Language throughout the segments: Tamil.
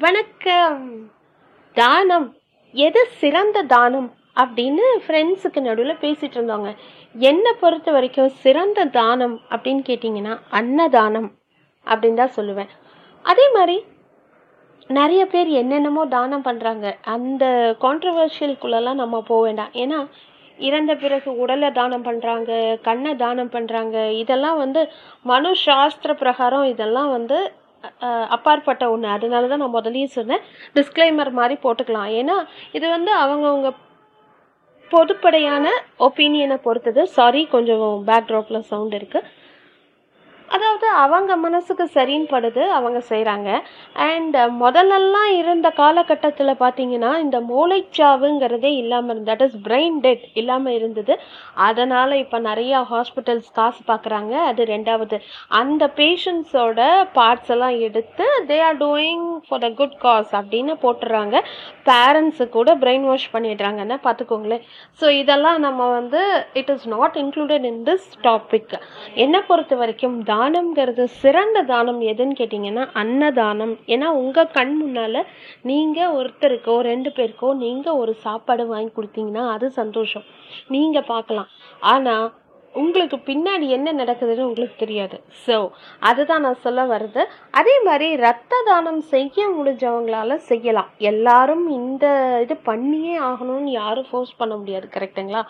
வணக்கம். தானம். எது சிறந்த தானம்? அப்படின்னு ஃப்ரெண்ட்ஸுக்கு நடுவில் பேசிகிட்டு இருந்தாங்க என்னை பொறுத்த வரைக்கும் சிறந்த தானம் அப்படின்னு கேட்டிங்கன்னா அன்னதானம் அப்படின்னு தான் சொல்லுவேன். அதே மாதிரி நிறைய பேர் என்னென்னமோ தானம் பண்ணுறாங்க அந்த கான்ட்ரவர்ஷியல்குள்ளெல்லாம் நம்ம போக வேண்டாம். ஏன்னா இறந்த பிறகு உடலை தானம் பண்ணுறாங்க கண்ணை தானம் பண்ணுறாங்க இதெல்லாம் வந்து மனு சாஸ்திர பிரகாரம் இதெல்லாம் வந்து அப்பாற்பட்ட ஒன்று அதனால தான் நான் முதல்லயே சொன்னேன். டிஸ்க்ளைமர் மாதிரி போட்டுக்கலாம். ஏன்னா இது வந்து அவங்கவுங்க பொதுப்படையான ஒப்பீனியனை பொறுத்தது. சாரி கொஞ்சம் பேக்ட்ராப்பில் சவுண்ட் இருக்குது அதாவது அவங்க மனசுக்கு சரின்னு படுது அவங்க செய்கிறாங்க அண்ட் முதல்லலாம் இருந்த காலகட்டத்தில் பார்த்தீங்கன்னா இந்த மூளைச்சாவுங்கிறதே இல்லாமல் இருந்தது தட் இஸ் பிரெயின் டெட் இல்லாமல் இருந்தது. அதனால் இப்போ நிறையா ஹாஸ்பிட்டல்ஸ் காசு பார்க்குறாங்க அது ரெண்டாவது. அந்த பேஷண்ட்ஸோட பார்ட்ஸ் எல்லாம் எடுத்து they are doing for the good cause அப்படின்னு போட்டுடுறாங்க பேரண்ட்ஸு கூட பிரெயின் வாஷ் பண்ணிடுறாங்கன்னு பார்த்துக்கோங்களேன் ஸோ இதெல்லாம் நம்ம வந்து it is not included in this topic என்னை பொறுத்த வரைக்கும் தான் தானம்ங்கிறது சிறந்த தானம் எதுன்னு கேட்டிங்கன்னா அன்னதானம். ஏன்னா உங்கள் கண் முன்னால் நீங்கள் ஒருத்தருக்கோ ரெண்டு பேருக்கோ நீங்கள் ஒரு சாப்பாடு வாங்கி கொடுத்தீங்கன்னா அது சந்தோஷம். நீங்கள் பார்க்கலாம். ஆனால் உங்களுக்கு பின்னாடி என்ன நடக்குதுன்னு உங்களுக்கு தெரியாது. ஸோ அதுதான் நான் சொல்ல வருது அதே மாதிரி ரத்த தானம் செய்ய முடிஞ்சவங்களால செய்யலாம். எல்லாரும் இந்த இது பண்ணியே ஆகணும்னு யாரும் ஃபோர்ஸ் பண்ண முடியாது. கரெக்டுங்களா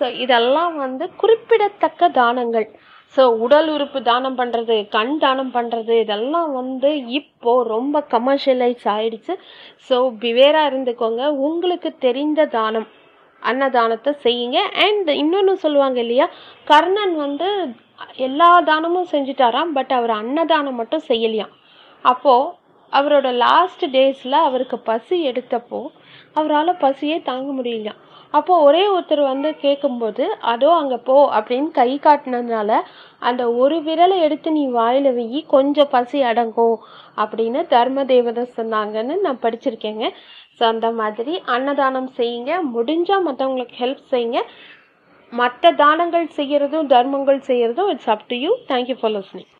ஸோ இதெல்லாம் வந்து குறிப்பிடத்தக்க தானங்கள். ஸோ உடல் உறுப்பு தானம் பண்ணுறது கண் தானம் பண்ணுறது இதெல்லாம் வந்து இப்போ ரொம்ப கமர்ஷியலைஸ் ஆயிடுச்சு. ஸோ பிவேராக இருந்துக்கோங்க. உங்களுக்கு தெரிந்த தானம் அன்னதானத்தை செய்யுங்க. அண்ட் இன்னொன்று சொல்லுவாங்க இல்லையா கர்ணன் வந்து எல்லா தானமும் செஞ்சுட்டாராம் பட் அவர் அன்னதானம் மட்டும் செய்யலையாம். அப்போது அவரோட லாஸ்ட் டேஸில் அவருக்கு பசி எடுத்தப்போ அவரால் பசியே தாங்க முடியலையாம் அப்போது ஒரே ஒருத்தர் வந்து கேட்கும்போது அதோ அங்கே போ அப்படின்னு கை காட்டினதுனால அந்த ஒரு விரலை எடுத்து நீ வாயில் வெயி கொஞ்சம் பசி அடங்கும் அப்படின்னு தர்ம தேவதை சொன்னாங்கன்னு நான் படிச்சிருக்கேங்க. ஸோ அந்த மாதிரி அன்னதானம் செய்யுங்க. முடிஞ்சால் மற்றவங்களுக்கு ஹெல்ப் செய்யுங்க. மற்ற தானங்கள் செய்கிறதும் தர்மங்கள் செய்கிறதும் it's up to you thank you for listening